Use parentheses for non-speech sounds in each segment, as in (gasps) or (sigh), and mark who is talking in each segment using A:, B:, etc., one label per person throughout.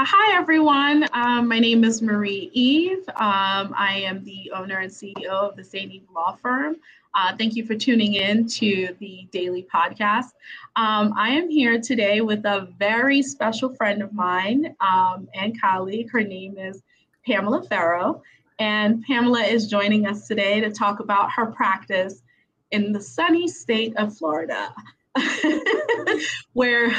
A: Uh, hi, everyone. Um, my name is Marie Eve. Um, I am the owner and CEO of the St. Eve Law Firm. Uh, thank you for tuning in to the daily podcast. Um, I am here today with a very special friend of mine um, and colleague. Her name is Pamela Farrow. And Pamela is joining us today to talk about her practice in the sunny state of Florida. (laughs) where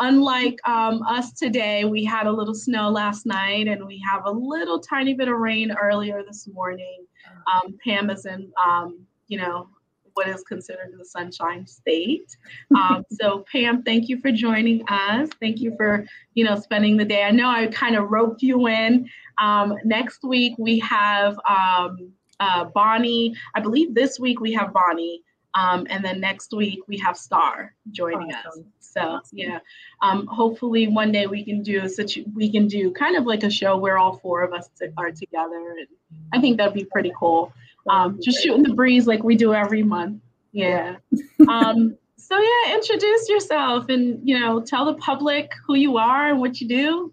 A: unlike um, us today, we had a little snow last night and we have a little tiny bit of rain earlier this morning. Um, Pam is in, um, you know, what is considered the sunshine state. Um, (laughs) so Pam, thank you for joining us. Thank you for, you know, spending the day. I know I kind of roped you in. Um, next week we have um, uh, Bonnie. I believe this week we have Bonnie. Um, and then next week we have Star joining awesome. us. So awesome. yeah, um, hopefully one day we can do such we can do kind of like a show where all four of us are together, and I think that'd be pretty cool. Um, just shooting the breeze like we do every month. Yeah. (laughs) um, so yeah, introduce yourself and you know tell the public who you are and what you do.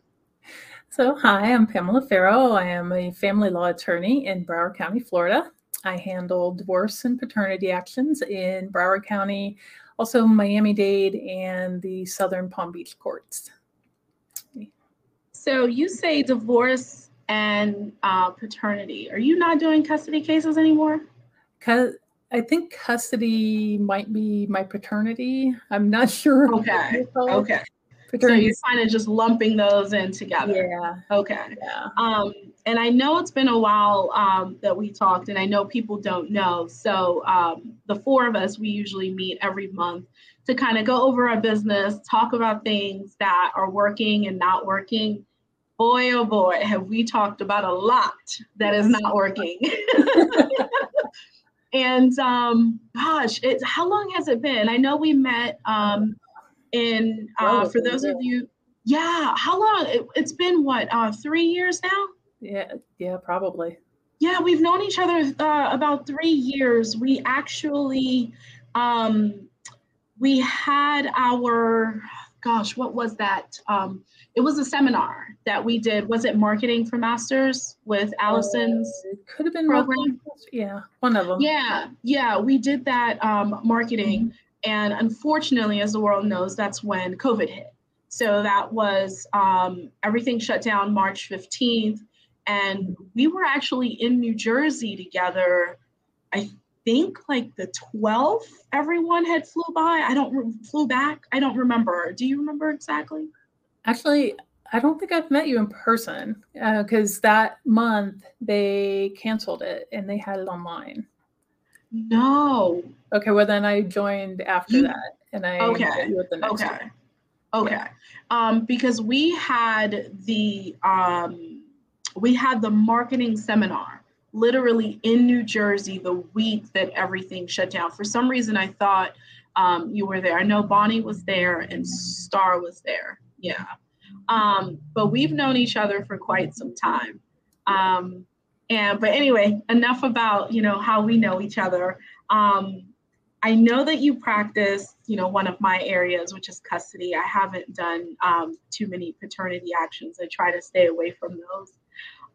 B: So hi, I'm Pamela Farrow. I am a family law attorney in Broward County, Florida. I handle divorce and paternity actions in Broward County, also Miami Dade and the Southern Palm Beach courts.
A: So you say divorce and uh, paternity. Are you not doing custody cases anymore?
B: Because I think custody might be my paternity. I'm not (laughs) sure.
A: Okay. (laughs) Okay. Paternity. So you're kind of just lumping those in together.
B: Yeah.
A: Okay. Yeah. Um, and I know it's been a while um, that we talked, and I know people don't know. So um, the four of us, we usually meet every month to kind of go over our business, talk about things that are working and not working. Boy, oh boy, have we talked about a lot that is not working. (laughs) (laughs) and um, gosh, it, how long has it been? I know we met um, in, uh, for those of you, yeah, how long? It, has been what, uh, three years now?
B: Yeah, yeah, probably.
A: Yeah, we've known each other uh, about three years. We actually, um, we had our, gosh, what was that? Um, it was a seminar that we did. Was it marketing for masters with Allison's?
B: Uh, it could have been program. Yeah, one of them.
A: Yeah, yeah, we did that um, marketing, mm-hmm. And unfortunately, as the world knows, that's when COVID hit. So that was um, everything shut down March fifteenth and we were actually in New Jersey together. I think like the 12th everyone had flew by. I don't re- flew back. I don't remember. Do you remember exactly?
B: Actually, I don't think I've met you in person because uh, that month they canceled it and they had it online.
A: No.
B: Okay, well then I joined after you, that and I
A: okay okay one. okay yeah. um because we had the um we had the marketing seminar literally in New Jersey the week that everything shut down. For some reason, I thought um, you were there. I know Bonnie was there and Star was there. Yeah. Um, but we've known each other for quite some time. Um, and but anyway, enough about you know how we know each other. Um, I know that you practice, you know, one of my areas, which is custody. I haven't done um, too many paternity actions. I try to stay away from those.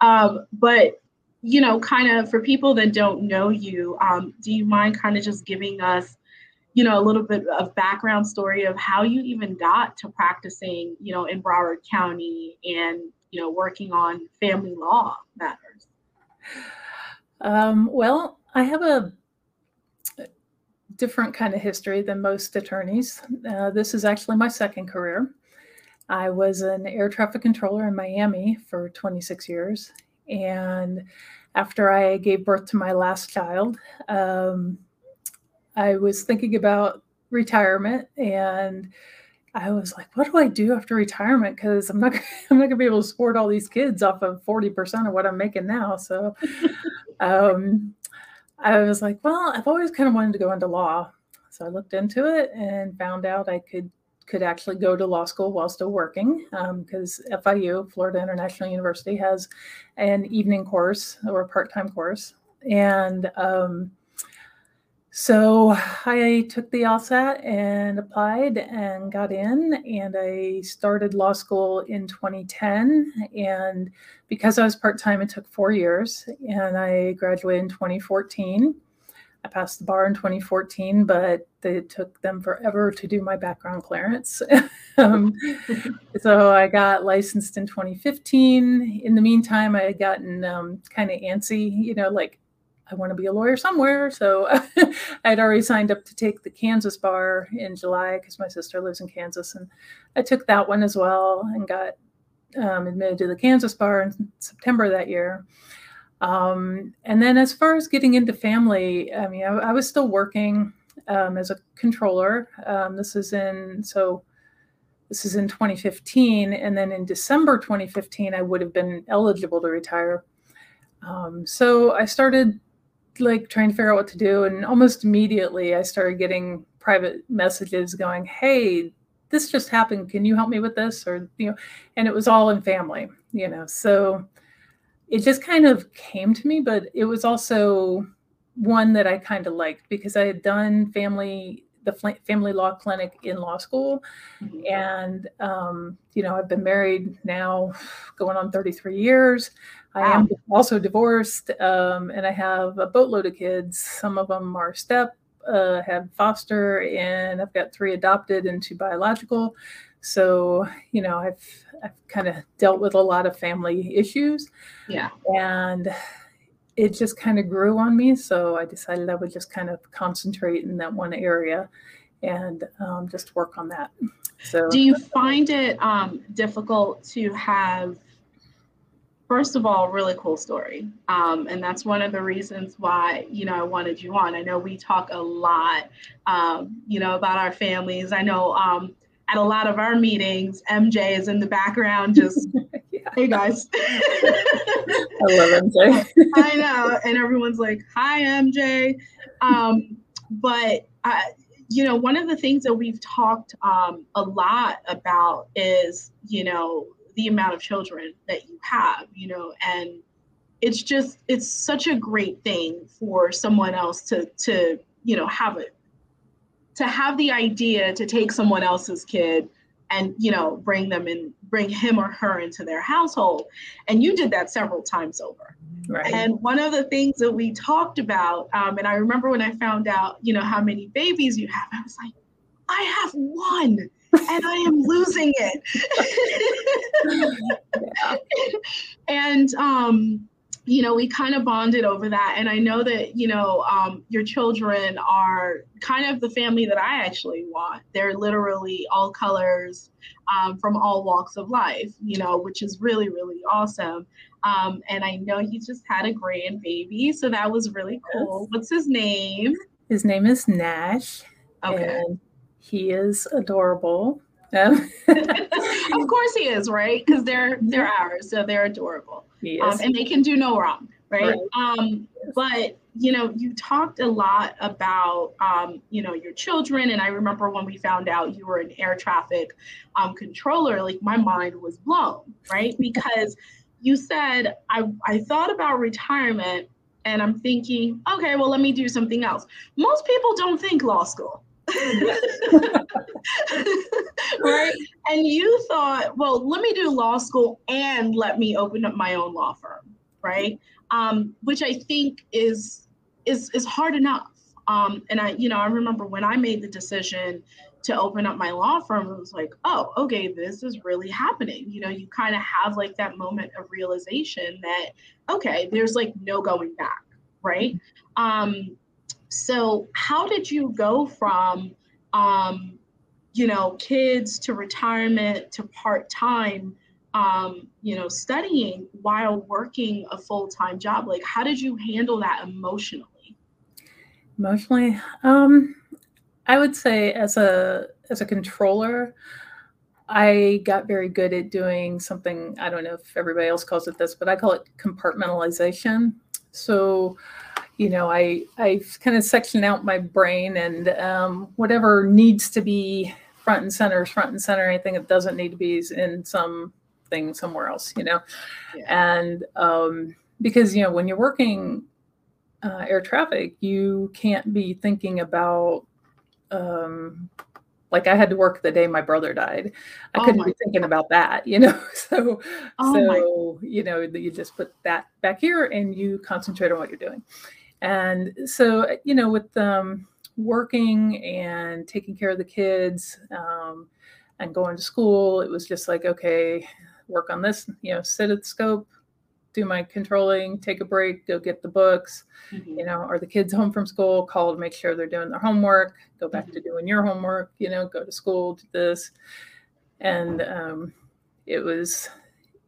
A: Um, but you know, kind of for people that don't know you, um, do you mind kind of just giving us, you know, a little bit of background story of how you even got to practicing, you know, in Broward County and you know, working on family law matters?
B: Um, well, I have a different kind of history than most attorneys. Uh, this is actually my second career. I was an air traffic controller in Miami for 26 years. And after I gave birth to my last child, um, I was thinking about retirement and I was like, what do I do after retirement? Because I'm not (laughs) I'm not gonna be able to support all these kids off of 40% of what I'm making now. So (laughs) um, I was like, well, I've always kind of wanted to go into law. So I looked into it and found out I could could actually go to law school while still working because um, FIU, Florida International University, has an evening course or a part time course. And um, so I took the LSAT and applied and got in, and I started law school in 2010. And because I was part time, it took four years, and I graduated in 2014. I passed the bar in 2014, but it took them forever to do my background clearance. (laughs) um, so I got licensed in 2015. In the meantime, I had gotten um, kind of antsy, you know, like I want to be a lawyer somewhere. So (laughs) I'd already signed up to take the Kansas bar in July because my sister lives in Kansas. And I took that one as well and got um, admitted to the Kansas bar in September that year. Um, and then as far as getting into family, I mean, I, I was still working um, as a controller. Um, this is in, so this is in 2015. And then in December 2015, I would have been eligible to retire. Um, so I started like trying to figure out what to do. And almost immediately, I started getting private messages going, Hey, this just happened. Can you help me with this? Or, you know, and it was all in family, you know. So it just kind of came to me, but it was also one that I kind of liked because I had done family the family law clinic in law school mm-hmm. and um, you know i've been married now (sighs) going on 33 years I am also divorced, um, and I have a boatload of kids. Some of them are step, uh, have foster, and I've got three adopted and two biological. So you know, I've I've kind of dealt with a lot of family issues.
A: Yeah,
B: and it just kind of grew on me. So I decided I would just kind of concentrate in that one area and um, just work on that. So,
A: do you find it um, difficult to have first of all, really cool story. Um, and that's one of the reasons why, you know, I wanted you on. I know we talk a lot, um, you know, about our families. I know um, at a lot of our meetings, MJ is in the background just, (laughs) hey guys.
B: I love MJ. (laughs)
A: I know. And everyone's like, hi, MJ. Um, but, uh, you know, one of the things that we've talked um, a lot about is, you know, the amount of children that you have, you know, and it's just it's such a great thing for someone else to to you know have it to have the idea to take someone else's kid and you know bring them and bring him or her into their household. And you did that several times over. Right. and one of the things that we talked about um, and i remember when i found out you know how many babies you have i was like i have one and I am losing it. (laughs) and um, you know, we kind of bonded over that. And I know that, you know, um, your children are kind of the family that I actually want. They're literally all colors um, from all walks of life, you know, which is really, really awesome. Um, and I know you just had a grandbaby, so that was really cool. What's his name?
B: His name is Nash.
A: Okay.
B: And he is adorable.
A: Um, (laughs) of course he is, right? Because they're they're ours, so they're adorable. Um, and they can do no wrong, right? right. Um, but you know, you talked a lot about um, you know your children, and I remember when we found out you were an air traffic um, controller, like my mind was blown, right? (laughs) Because you said I I thought about retirement, and I'm thinking, okay, well, let me do something else. Most people don't think law school. (laughs) right? And you thought, well, let me do law school and let me open up my own law firm, right? Um, which I think is is is hard enough. Um, and I, you know, I remember when I made the decision to open up my law firm, it was like, oh, okay, this is really happening. You know, you kind of have like that moment of realization that, okay, there's like no going back, right? Um, so how did you go from um, you know, kids to retirement to part time, um, you know, studying while working a full time job? Like, how did you handle that emotionally?
B: Emotionally, um, I would say as a as a controller, I got very good at doing something. I don't know if everybody else calls it this, but I call it compartmentalization. So you know, I I kind of section out my brain and um, whatever needs to be front and center is front and center. Anything that doesn't need to be is in some thing somewhere else, you know. Yeah. And um, because you know when you're working uh, air traffic, you can't be thinking about um, like I had to work the day my brother died. I
A: Oh
B: couldn't be thinking about that, you know. (laughs) So,
A: Oh
B: so you know, you just put that back here and you concentrate on what you're doing. And so, you know, with um, working and taking care of the kids um, and going to school, it was just like, okay, work on this, you know, sit at the scope, do my controlling, take a break, go get the books,
A: Mhm.
B: you know, are the kids home from school, call to make sure they're doing their homework, go back to doing your homework, you know, go to school, do this. And um, it was,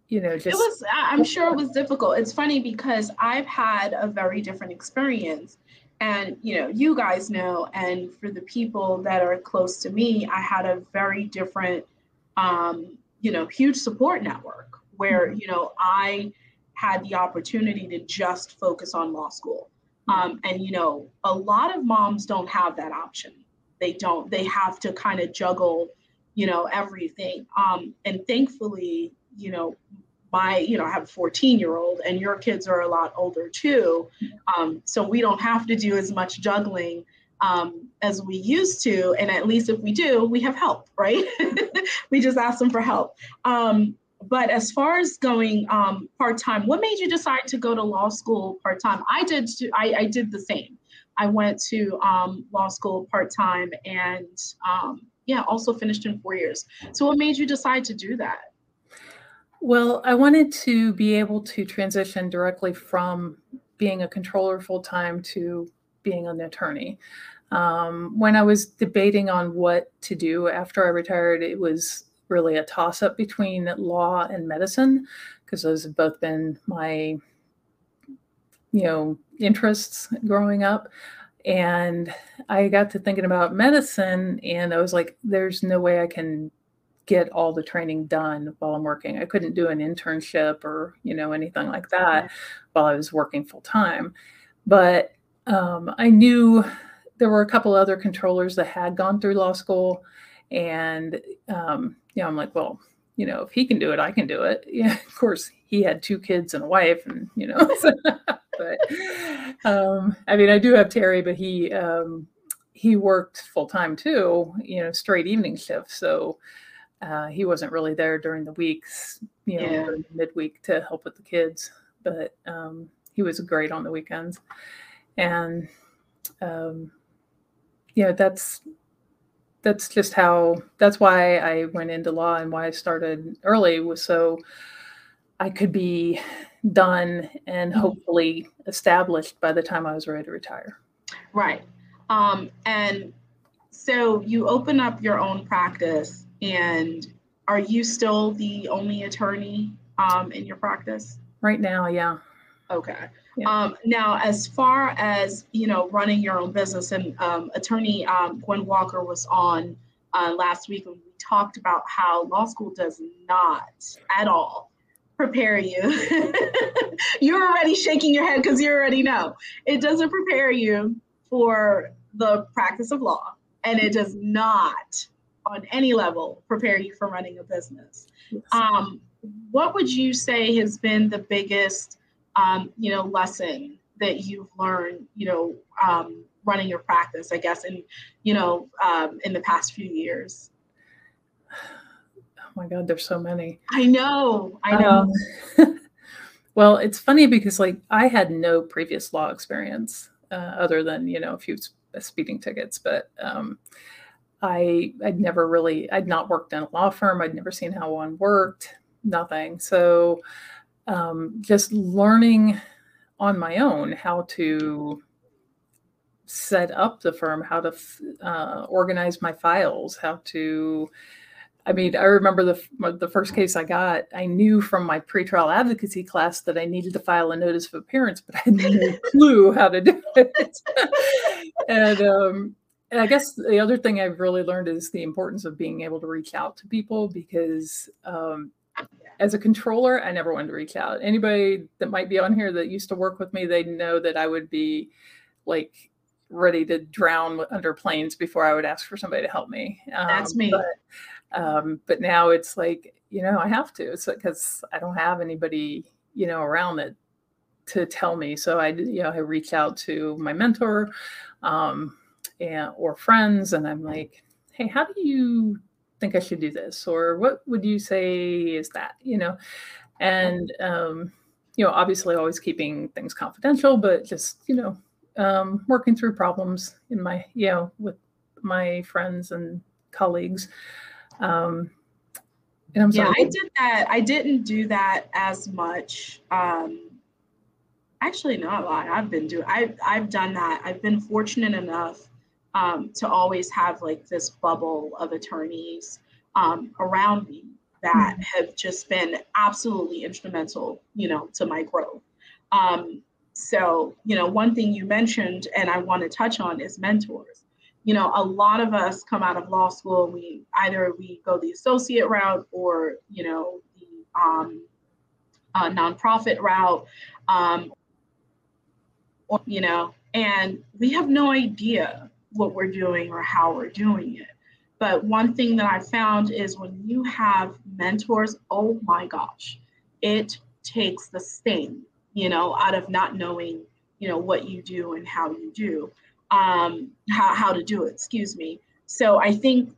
B: you know,
A: It was, I'm sure it was difficult. It's funny because I've had a very different experience. And, you know, you guys know, and for the people that are close to me, I had a very different, um, you know, huge support network where, you know, I had the opportunity to just focus on law school. Um, and, you know, a lot of moms don't have that option. They don't, they have to kind of juggle, you know, everything. Um, and thankfully, you know, my, you know, I have a 14 year old and your kids are a lot older too. Um, so we don't have to do as much juggling um, as we used to. And at least if we do, we have help, right? (laughs) we just ask them for help. Um, but as far as going um, part time, what made you decide to go to law school part time? I did. I, I did the same. I went to um, law school part time and um, yeah, also finished in four years. So what made you decide to do that?
B: Well, I wanted to be able to transition directly from being a controller full time to being an attorney. Um, when I was debating on what to do after I retired, it was really a toss up between law and medicine because those have both been my you know interests growing up and i got to thinking about medicine and i was like there's no way i can get all the training done while i'm working. I couldn't do an internship or you know anything like that
A: Yeah.
B: while i was working full time but um, i knew there were a couple other controllers that had gone through law school and um, you know i'm like well you know if he can do it i can do it. (laughs) Yeah of course he had two kids and a wife and you know (laughs) so- but um, i mean i do have terry but he um, he worked full time too you know straight evening shift so uh, he wasn't really there during the weeks you know
A: Yeah.
B: the midweek to help with the kids but um, he was great on the weekends and um, you know that's that's just how that's why I went into law and why I started early was so I could be done and
A: Mhm.
B: hopefully established by the time I was ready to retire.
A: Right. Um, and so you open up your own practice, and are you still the only attorney um, in your practice?
B: Right now, yeah.
A: Okay.
B: Yeah.
A: Um, now, as far as you know, running your own business, and um, attorney um, Gwen Walker was on uh, last week, and we talked about how law school does not at all prepare you. (laughs) You're already shaking your head because you already know it doesn't prepare you for the practice of law, and it does not, on any level, prepare you for running a business. Um, what would you say has been the biggest um, you know lesson that you've learned you know um, running your practice i guess in you know um, in the past few years?
B: Oh my God, there's so many.
A: i know i know.
B: Um, (laughs) well, it's funny because like I had no previous law experience uh, other than you know a few speeding tickets, but um, I I'd never really I'd not worked in a law firm. I'd never seen how one worked. Nothing. So um, just learning on my own how to set up the firm, how to uh, organize my files, how to I mean, I remember the the first case I got. I knew from my pretrial advocacy class that I needed to file a notice of appearance, but I had no (laughs) clue how to do it. and um, and I guess the other thing I've really learned is the importance of being able to reach out to people because um, as a controller, I never wanted to reach out. Anybody that might be on here that used to work with me, they know that I would be like ready to drown under planes before I would ask for somebody to help me. Um,
A: That's me.
B: But, um, but now it's like, you know, I have to. It's because I don't have anybody, you know, around that to tell me. So I, you know, I reach out to my mentor um, and, or friends, and I'm like, hey, how do you think I should do this? Or what would you say is that? You know, and um, you know, obviously always keeping things confidential, but just you know, um, working through problems in my, you know, with my friends and colleagues. Um,
A: and I'm sorry. Yeah, I did that. I didn't do that as much. Um, actually, not a lot. I've been doing. I've I've done that. I've been fortunate enough um, to always have like this bubble of attorneys um, around me that mm-hmm. have just been absolutely instrumental, you know, to my growth. Um, so, you know, one thing you mentioned, and I want to touch on, is mentors. You know, a lot of us come out of law school. and We either we go the associate route or you know the um, uh, nonprofit route, um, or, you know, and we have no idea what we're doing or how we're doing it. But one thing that I found is when you have mentors, oh my gosh, it takes the sting, you know, out of not knowing, you know, what you do and how you do, um, how, how to do it, excuse me. So I think,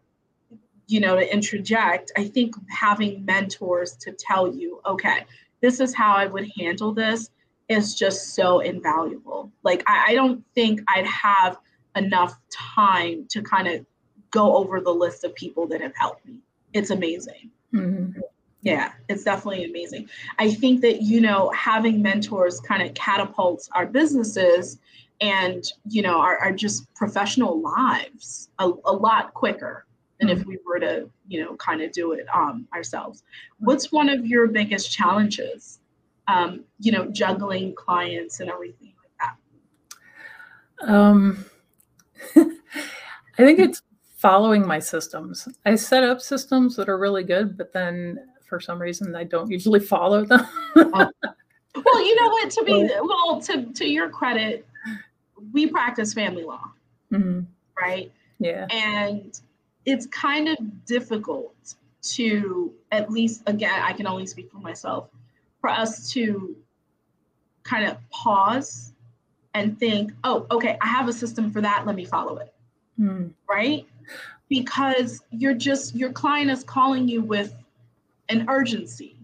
A: you know, to interject, I think having mentors to tell you, okay, this is how I would handle this is just so invaluable. Like, I, I don't think I'd have enough time to kind of go over the list of people that have helped me. It's amazing. Mm-hmm. Yeah, it's definitely amazing. I think that, you know, having mentors kind of catapults our businesses and, you know, our, our just professional lives a, a lot quicker than mm-hmm. if we were to, you know, kind of do it um, ourselves. What's one of your biggest challenges, um, you know, juggling clients and everything like
B: that? Um, (laughs) I think it's following my systems. I set up systems that are really good, but then for some reason I don't usually follow them.
A: oh. Well, you know what? To be (laughs) well, to to your credit, we practice family law, mm-hmm. right?
B: Yeah,
A: and it's kind of difficult to at least again I can only speak for myself for us to kind of pause and think, oh, okay, I have a system for that. Let me follow it. Mm. Right? Because you're just, your client is calling you with an urgency.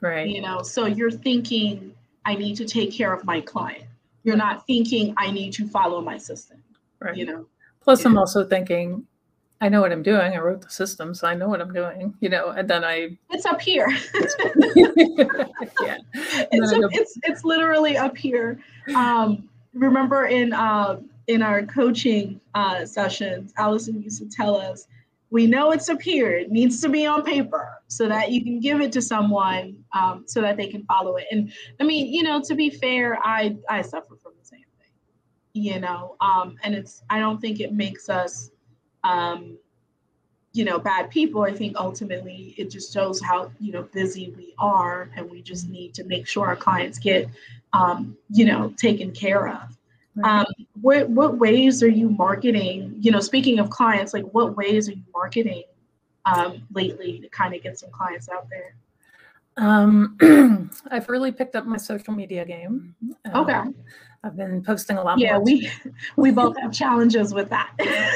B: Right.
A: You know, so you're thinking, I need to take care of my client. You're not thinking, I need to follow my system. Right. You know,
B: plus, yeah. I'm also thinking, I know what I'm doing. I wrote the system, so I know what I'm doing, you know, and then I
A: It's up here. (laughs) (laughs) yeah. It's, it's it's literally up here. Um remember in uh, in our coaching uh, sessions, Allison used to tell us, we know it's up here. It needs to be on paper so that you can give it to someone um, so that they can follow it. And I mean, you know, to be fair, I I suffer from the same thing, you know, um, and it's I don't think it makes us, um, you know, bad people. I think ultimately it just shows how you know busy we are, and we just need to make sure our clients get um, you know, taken care of. Um, what what ways are you marketing? You know, speaking of clients, like what ways are you marketing um, lately to kind of get some clients out there?
B: Um, (clears throat) I've really picked up my social media game.
A: Um, okay.
B: I've been posting a lot
A: yeah,
B: more.
A: we (laughs) we both have challenges with that.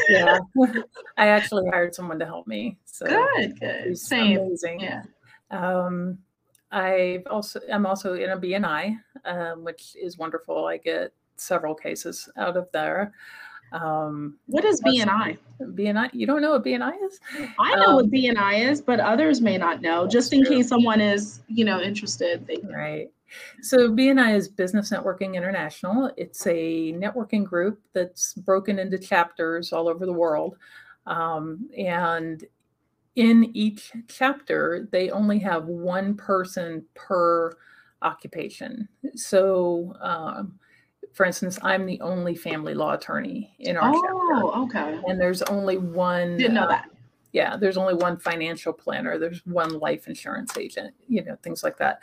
B: yeah. (laughs) I actually hired someone to help me. So
A: good, good. Same.
B: Amazing. Yeah. Um, I've also I'm also in a BNI, um, which is wonderful. I get several cases out of there.
A: Um, what is BNI?
B: BNI, you don't know what BNI is?
A: I know um, what BNI is, but others may not know. Just in true. case someone is, you know, interested. They
B: right. So BNI is Business Networking International. It's a networking group that's broken into chapters all over the world. Um, and in each chapter, they only have one person per occupation. So, um, for instance, I'm the only family law attorney in our
A: oh,
B: chapter.
A: okay.
B: And there's only one.
A: Didn't know uh, that.
B: Yeah, there's only one financial planner. There's one life insurance agent. You know, things like that.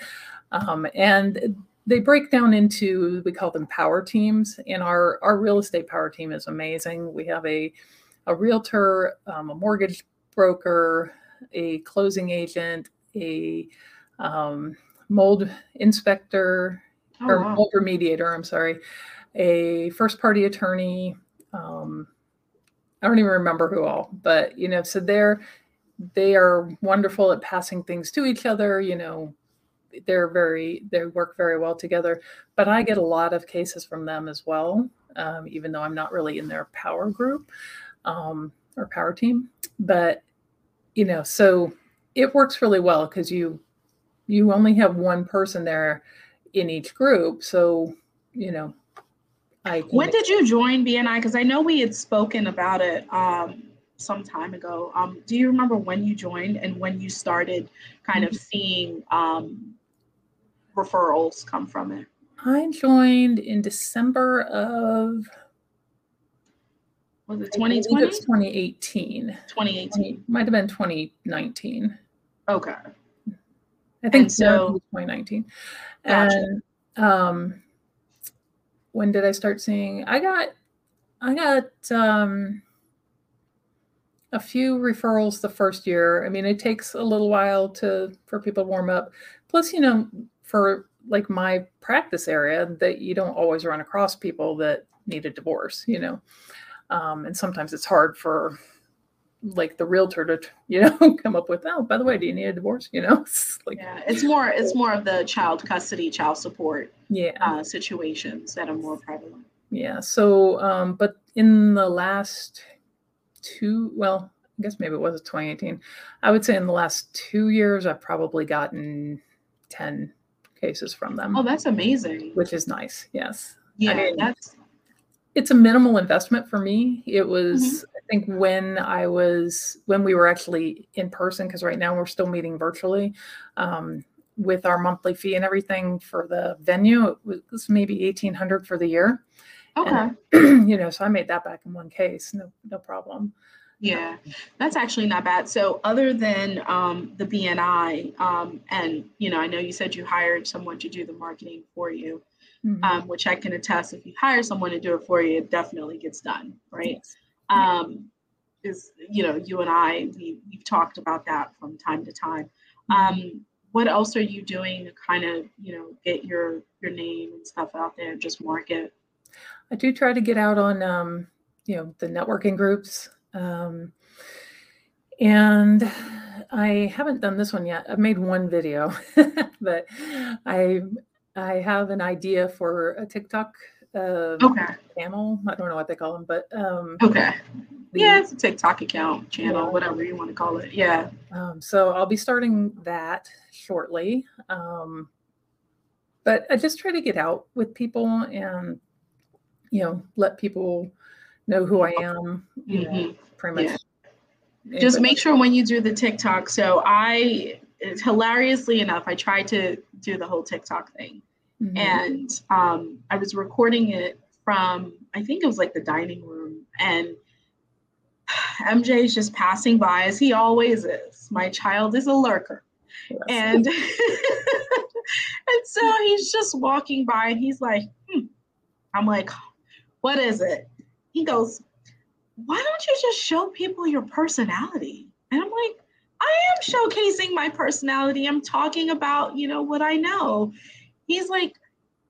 B: Um, and they break down into we call them power teams. And our our real estate power team is amazing. We have a a realtor, um, a mortgage broker, a closing agent, a um, mold inspector, oh, or wow. over mediator, I'm sorry, a first party attorney. Um, I don't even remember who all, but you know, so they're they are wonderful at passing things to each other. You know, they're very they work very well together. But I get a lot of cases from them as well, um, even though I'm not really in their power group um, or power team. But you know, so it works really well because you you only have one person there in each group. So you know,
A: I. When did you join BNI? Because I know we had spoken about it. Um, some time ago. Um, do you remember when you joined and when you started kind of seeing um, referrals come from it?
B: I joined in December of
A: was it 2020? It was
B: 2018.
A: 2018.
B: Might have been 2019.
A: Okay.
B: I think so. 2019. Gotcha. And um, when did I start seeing? I got, I got um, a few referrals the first year. I mean, it takes a little while to for people to warm up. Plus, you know, for like my practice area, that you don't always run across people that need a divorce, you know. Um, and sometimes it's hard for like the realtor to (laughs) you know (laughs) come up with oh by the way do you need a divorce you know (laughs)
A: it's like yeah it's more it's more of the child custody child support
B: yeah
A: uh, situations that are more prevalent
B: yeah so um but in the last two, well, I guess maybe it was 2018. I would say in the last two years, I've probably gotten 10 cases from them.
A: Oh, that's amazing.
B: Which is nice. Yes.
A: Yeah, I mean, that's
B: it's a minimal investment for me. It was, mm-hmm. Think, when I was when we were actually in person, because right now we're still meeting virtually. Um, with our monthly fee and everything for the venue, it was maybe eighteen hundred for the year.
A: Okay.
B: And, (clears throat) you know, so I made that back in one case, no, no problem.
A: Yeah, that's actually not bad. So, other than um, the BNI, um, and you know, I know you said you hired someone to do the marketing for you, mm-hmm. um, which I can attest. If you hire someone to do it for you, it definitely gets done, right? Yes. Um, is you know, you and I we we've talked about that from time to time. Um, what else are you doing to kind of you know get your your name and stuff out there, just market?
B: I do try to get out on, um, you know, the networking groups. Um, and I haven't done this one yet. I've made one video, (laughs) but I I have an idea for a TikTok uh,
A: okay.
B: channel. I don't know what they call them, but um,
A: okay. The, yeah, it's a TikTok account, channel, yeah. whatever you want to call it. Yeah.
B: Um, so I'll be starting that shortly. Um, but I just try to get out with people and you know, let people know who I am. You mm-hmm. know, pretty much.
A: Yeah. Just make sure when you do the TikTok. So I, hilariously enough, I tried to do the whole TikTok thing, mm-hmm. and um, I was recording it from I think it was like the dining room, and (sighs) MJ is just passing by as he always is. My child is a lurker. Yes. And (laughs) and so he's just walking by and he's like, hmm. I'm like, what is it? He goes, Why don't you just show people your personality? And I'm like, I am showcasing my personality. I'm talking about, you know, what I know. He's like,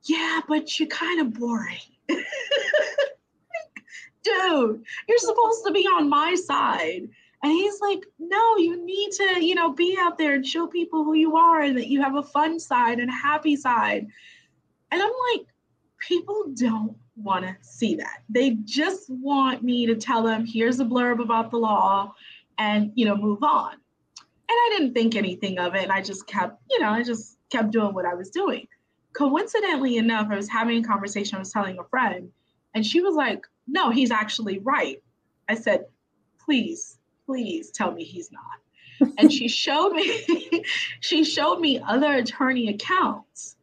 A: Yeah, but you're kind of boring. (laughs) Dude, you're supposed to be on my side. And he's like, no, you need to, you know, be out there and show people who you are and that you have a fun side and a happy side. And I'm like, people don't want to see that. They just want me to tell them, here's a blurb about the law and, you know, move on. And I didn't think anything of it. And I just kept, you know, I just kept doing what I was doing. Coincidentally enough, I was having a conversation, I was telling a friend, and she was like, no, he's actually right. I said, please, please tell me he's not. and she (laughs) showed me, (laughs) she showed me other attorney accounts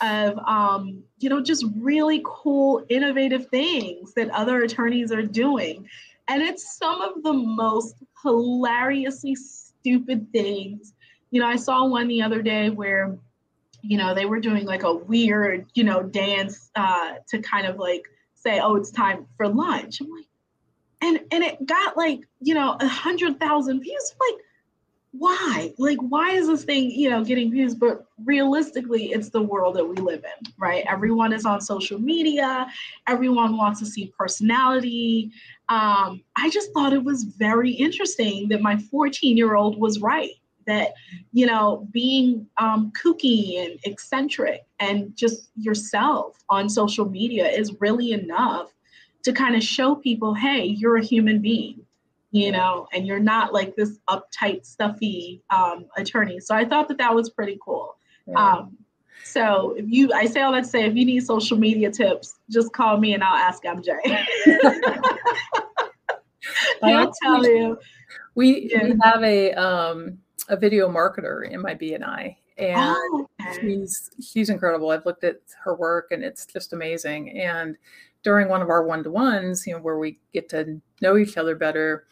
A: of um, you know just really cool innovative things that other attorneys are doing and it's some of the most hilariously stupid things you know i saw one the other day where you know they were doing like a weird you know dance uh, to kind of like say oh it's time for lunch i'm like and and it got like you know a hundred thousand views like why? Like, why is this thing, you know, getting views? But realistically, it's the world that we live in, right? Everyone is on social media. Everyone wants to see personality. Um, I just thought it was very interesting that my 14 year old was right. That, you know, being um, kooky and eccentric and just yourself on social media is really enough to kind of show people, hey, you're a human being you know, and you're not like this uptight, stuffy um, attorney. So I thought that that was pretty cool. Yeah. Um, so if you, I say all that to say, if you need social media tips, just call me and I'll ask MJ.
B: I'll (laughs) tell you. We, yeah. we have a um, a video marketer in my BNI, and oh, okay. she's she's incredible. I've looked at her work, and it's just amazing. And during one of our one to ones, you know, where we get to know each other better,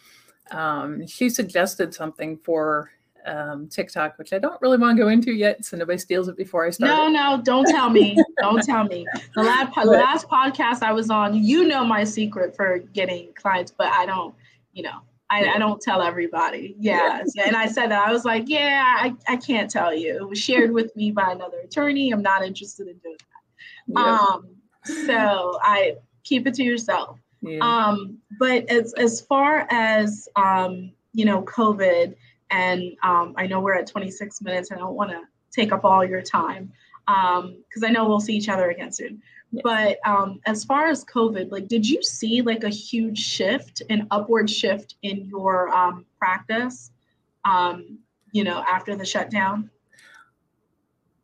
B: um, she suggested something for um, TikTok, which I don't really want to go into yet, so nobody steals it before I start.
A: No, no, don't tell me. don't tell me. The last, (laughs) last podcast I was on, you know my secret for getting clients, but I don't, you know, I. I don't tell everybody. Yeah. And I said that I was like, yeah, I, I can't tell you. It was shared with me by another attorney. I'm not interested in doing that. Yeah. Um, so I keep it to yourself. Yeah. Um, but as as far as um, you know, COVID, and um, I know we're at 26 minutes, and I don't want to take up all your time because um, I know we'll see each other again soon. Yeah. But um, as far as COVID, like, did you see like a huge shift, an upward shift in your um, practice? Um, you know, after the shutdown.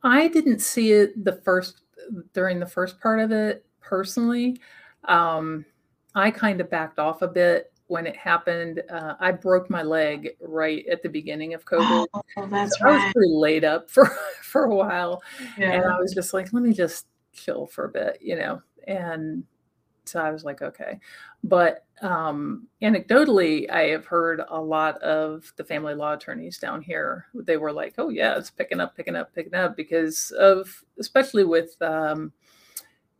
B: I didn't see it the first during the first part of it personally. Um, I kind of backed off a bit when it happened. Uh, I broke my leg right at the beginning of COVID. (gasps)
A: Oh, that's
B: so
A: right.
B: I was pretty laid up (laughs) for for a while, yeah. and I was just like, let me just chill for a bit, you know. And so I was like, okay. But um, anecdotally, I have heard a lot of the family law attorneys down here. They were like, oh yeah, it's picking up, picking up, picking up because of especially with um,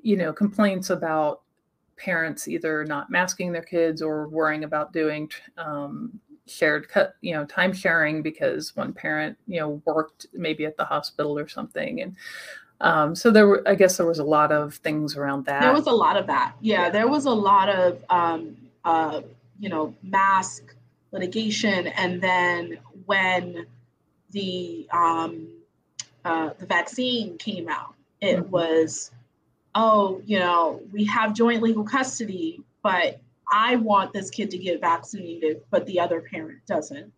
B: you know complaints about parents either not masking their kids or worrying about doing um, shared cut you know time sharing because one parent you know worked maybe at the hospital or something and um, so there were i guess there was a lot of things around that
A: there was a lot of that yeah, there was a lot of um, uh, you know mask litigation and then when the um, uh, the vaccine came out it mm-hmm. was oh, you know, we have joint legal custody, but I want this kid to get vaccinated, but the other parent doesn't.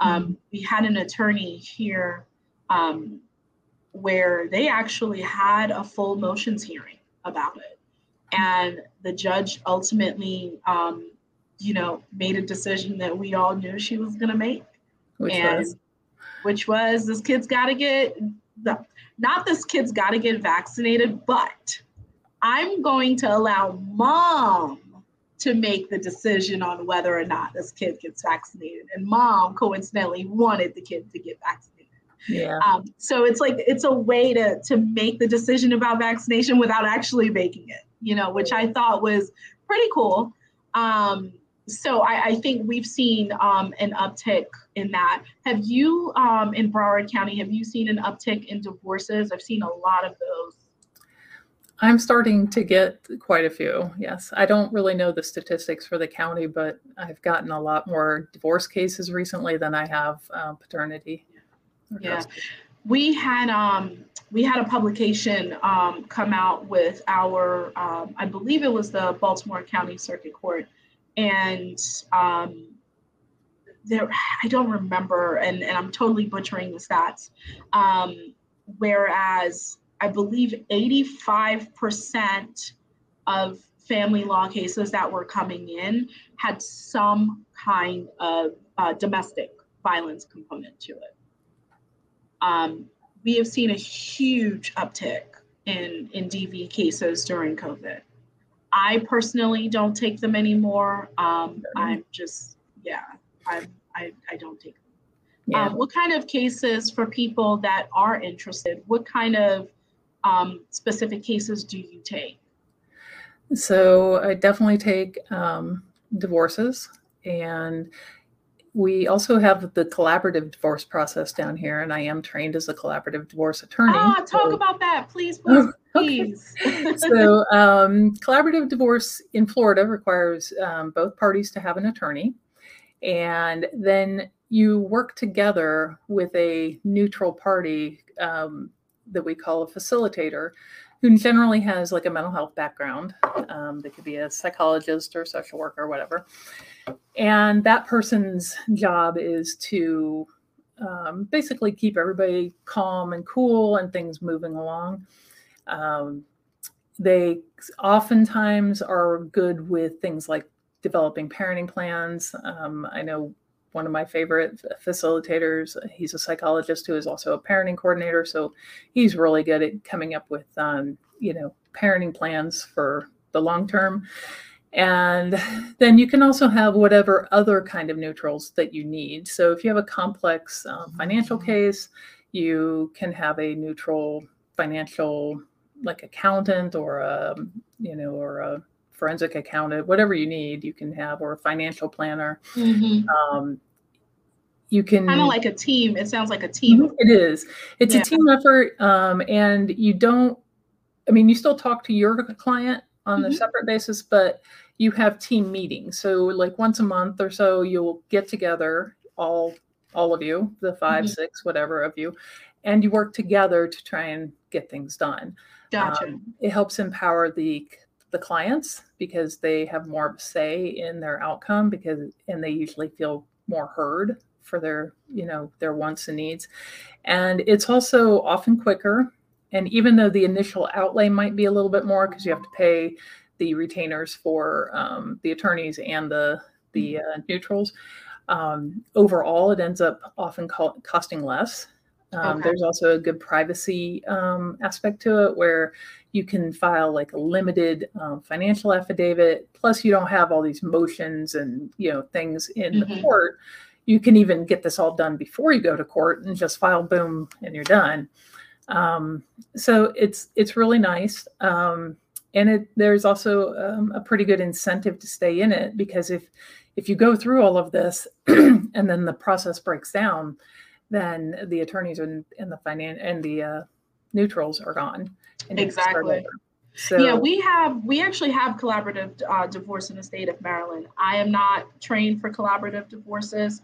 A: Um, mm-hmm. we had an attorney here um, where they actually had a full motions hearing about it. And the judge ultimately, um, you know, made a decision that we all knew she was going to make.
B: Which and, was?
A: Which was this kid's got to get, the, not this kid's got to get vaccinated, but I'm going to allow mom to make the decision on whether or not this kid gets vaccinated. And mom coincidentally wanted the kid to get vaccinated.
B: Yeah.
A: Um, so it's like it's a way to to make the decision about vaccination without actually making it, you know, which I thought was pretty cool. Um, so I, I, think we've seen um, an uptick in that. Have you um, in Broward County? Have you seen an uptick in divorces? I've seen a lot of those
B: I'm starting to get quite a few. Yes. I don't really know the statistics for the county, but I've gotten a lot more divorce cases recently than I have uh, paternity.
A: Yeah. We had um we had a publication um, come out with our um, I believe it was the Baltimore County Circuit Court and um, there I don't remember and, and I'm totally butchering the stats. Um, whereas I believe 85% of family law cases that were coming in had some kind of uh, domestic violence component to it. Um, we have seen a huge uptick in, in DV cases during COVID. I personally don't take them anymore. Um, I'm just, yeah, I, I, I don't take them. Yeah. Um, what kind of cases for people that are interested? What kind of um, specific cases do you take?
B: So I definitely take um, divorces, and we also have the collaborative divorce process down here, and I am trained as a collaborative divorce attorney.
A: Ah, talk
B: so,
A: about that, please, (laughs) please, please.
B: so, um, collaborative divorce in Florida requires um, both parties to have an attorney, and then you work together with a neutral party um, that we call a facilitator who generally has like a mental health background. Um, they could be a psychologist or social worker or whatever. And that person's job is to um, basically keep everybody calm and cool and things moving along. Um, they oftentimes are good with things like developing parenting plans. Um, I know one of my favorite facilitators. He's a psychologist who is also a parenting coordinator, so he's really good at coming up with, um, you know, parenting plans for the long term. And then you can also have whatever other kind of neutrals that you need. So if you have a complex um, financial mm-hmm. case, you can have a neutral financial like accountant or a you know or a forensic accountant, whatever you need, you can have, or a financial planner. Mm-hmm. Um, you can
A: kind of like a team. It sounds like a team.
B: Mm-hmm. It is. It's yeah. a team effort, um, and you don't. I mean, you still talk to your client on mm-hmm. a separate basis, but you have team meetings. So, like once a month or so, you'll get together, all all of you, the 5 mm-hmm. six, whatever of you, and you work together to try and get things done.
A: Gotcha. Um,
B: it helps empower the the clients because they have more of a say in their outcome because and they usually feel more heard for their you know their wants and needs. And it's also often quicker. And even though the initial outlay might be a little bit more because you have to pay the retainers for um, the attorneys and the the uh, neutrals um, overall it ends up often co- costing less. Um, okay. There's also a good privacy um, aspect to it where you can file like a limited um, financial affidavit. Plus, you don't have all these motions and you know things in mm-hmm. the court. You can even get this all done before you go to court and just file, boom, and you're done. Um, so it's it's really nice, um, and it there's also um, a pretty good incentive to stay in it because if if you go through all of this (clears throat) and then the process breaks down then the attorneys and, and the finance and the uh, neutrals are gone.
A: Exactly. So, yeah, we have we actually have collaborative uh, divorce in the state of Maryland. I am not trained for collaborative divorces,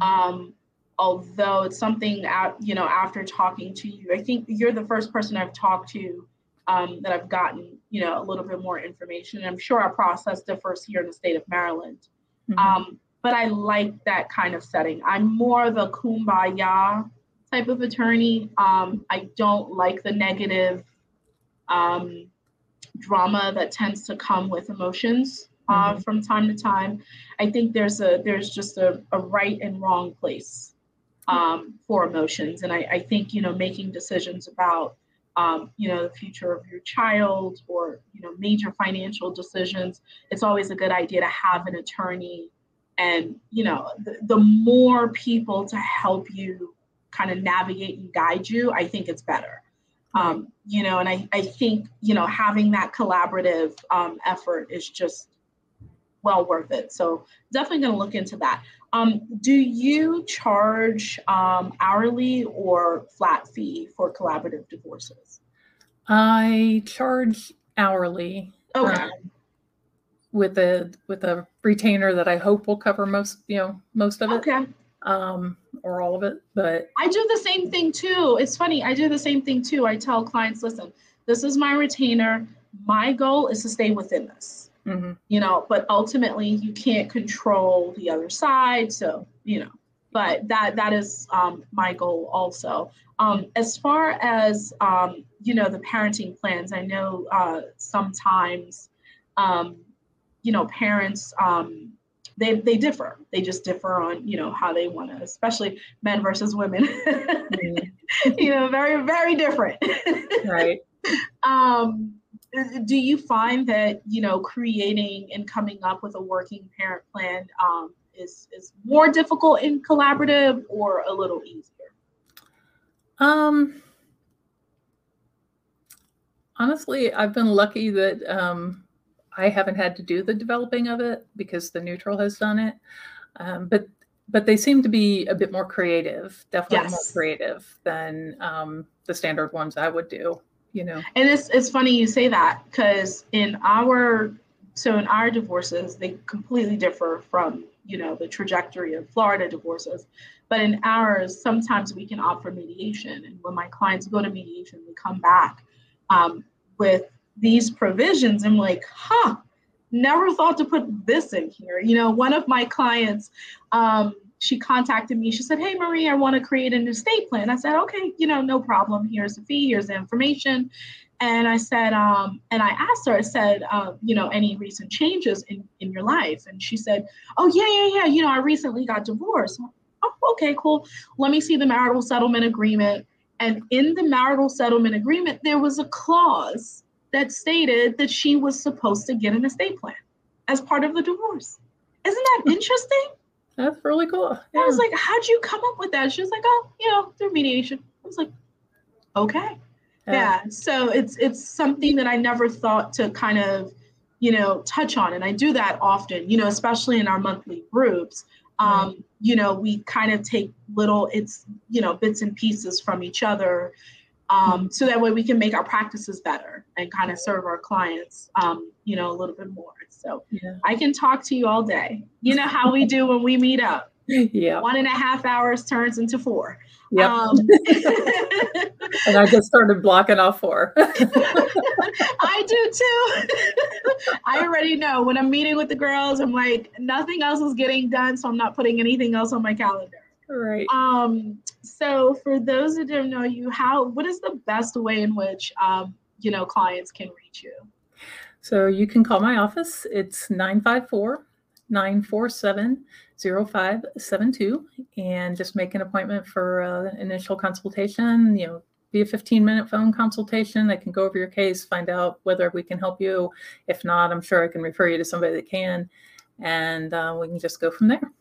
A: um, although it's something out you know after talking to you, I think you're the first person I've talked to um, that I've gotten you know a little bit more information. And I'm sure our process differs here in the state of Maryland. Mm-hmm. Um, but I like that kind of setting. I'm more the kumbaya type of attorney. Um, I don't like the negative um, drama that tends to come with emotions uh, mm-hmm. from time to time. I think there's a there's just a, a right and wrong place um, for emotions, and I, I, think you know making decisions about um, you know the future of your child or you know major financial decisions. It's always a good idea to have an attorney and you know the, the more people to help you kind of navigate and guide you i think it's better um, you know and I, I think you know having that collaborative um, effort is just well worth it. So definitely going to look into that. Um, do you charge um, hourly or flat fee for collaborative divorces?
B: I charge hourly
A: okay. um,
B: with a with a retainer that I hope will cover most you know most of it.
A: Okay.
B: Um, or all of it, but
A: I do the same thing too. It's funny. I do the same thing too. I tell clients, listen, this is my retainer. My goal is to stay within this. Mm-hmm. You know, but ultimately you can't control the other side. So you know, but that that is um, my goal also. Um, as far as um, you know, the parenting plans, I know uh, sometimes um, you know, parents, um, they, they differ. They just differ on, you know, how they want to, especially men versus women. mm-hmm. (laughs) you know, very, very different.
B: right. (laughs)
A: Um, do you find that, you know, creating and coming up with a working parent plan um, is, is more difficult in collaborative or a little easier?
B: Um, honestly, I've been lucky that um, I haven't had to do the developing of it because the neutral has done it. Um, but but they seem to be a bit more creative, definitely
A: Yes.
B: more creative than um, the standard ones I would do. You know,
A: And it's it's funny you say that because in our so in our divorces they completely differ from you know the trajectory of Florida divorces, but in ours sometimes we can opt for mediation, and when my clients go to mediation, they come back um, with these provisions. I'm like, huh, never thought to put this in here. You know, one of my clients. Um, she contacted me. She said, Hey, Marie, I want to create an estate plan. I said, Okay, you know, no problem. Here's the fee, here's the information. And I said, um, and I asked her, I said, uh, you know, any recent changes in, in your life? And she said, Oh, yeah, yeah, yeah. You know, I recently got divorced. Oh, okay, cool. Let me see the marital settlement agreement. And in the marital settlement agreement, there was a clause that stated that she was supposed to get an estate plan as part of the divorce. Isn't that interesting?
B: that's really cool.
A: I was like, how'd you come up with that? She was like, oh, you know, through mediation. I was like, okay. Yeah. So it's it's something that I never thought to kind of, you know, touch on. And I do that often, you know, especially in our monthly groups. Um, you know, we kind of take little it's, you know, bits and pieces from each other. Um, so that way we can make our practices better and kind of serve our clients um, you know, a little bit more. So
B: yeah.
A: I can talk to you all day. You know how we do when we meet up (laughs)
B: Yeah.
A: one and a half hours turns into four.
B: Yep.
A: Um, (laughs) (laughs)
B: and I just started blocking off four.
A: I do too. I already know when I'm meeting with the girls, I'm like, nothing else is getting done, so I'm not putting anything else on my calendar.
B: Right.
A: Um, so for those who don't know you, how what is the best way in which um, you know clients can reach you?
B: So you can call my office. It's 954 947 0572 and just make an appointment for an initial consultation. You know, be a 15 minute phone consultation. I can go over your case, find out whether we can help you. If not, I'm sure I can refer you to somebody that can, and uh, we can just go from there.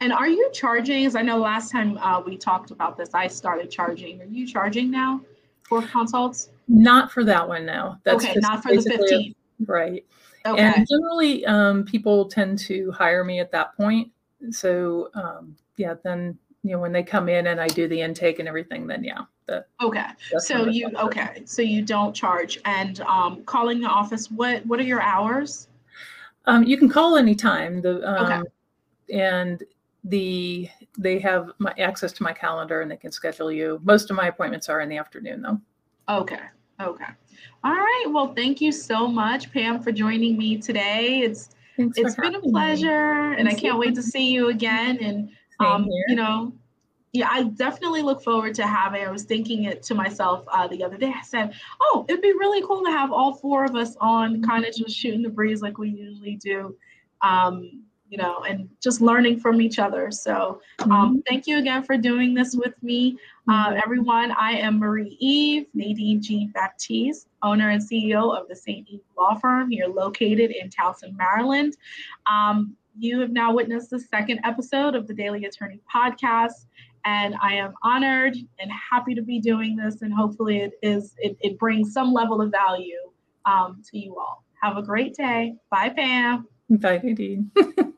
A: And are you charging? As I know last time uh, we talked about this, I started charging. Are you charging now for consults?
B: Not for that one now. That's
A: okay, not for the 15.
B: right.
A: Okay.
B: And generally, um, people tend to hire me at that point. So, um, yeah, then you know when they come in and I do the intake and everything, then yeah, that.
A: Okay. So you okay? So you don't charge. And um, calling the office. What What are your hours?
B: Um, you can call anytime. The
A: Okay.
B: And the they have my access to my calendar and they can schedule you. Most of my appointments are in the afternoon though.
A: Okay. Okay. All right. Well, thank you so much, Pam, for joining me today. It's
B: Thanks
A: it's been a
B: having me.
A: pleasure, and I can't wait to see you again. And um, you know, yeah, I definitely look forward to having. I was thinking it to myself uh, the other day. I said, "Oh, it'd be really cool to have all four of us on, kind of just shooting the breeze like we usually do." Um, you know, and just learning from each other. So, um, thank you again for doing this with me. Uh,
B: Mhm.
A: everyone, I am Marie Eve, Nadine G. Baptiste, owner and CEO of the St. Eve Law Firm here located in Towson, Maryland. Um, you have now witnessed the second episode of the Daily Attorney podcast, and I am honored and happy to be doing this. And hopefully, it is it, it brings some level of value um, to you all. Have a great day. Bye, Pam.
B: Bye, Nadine. (laughs)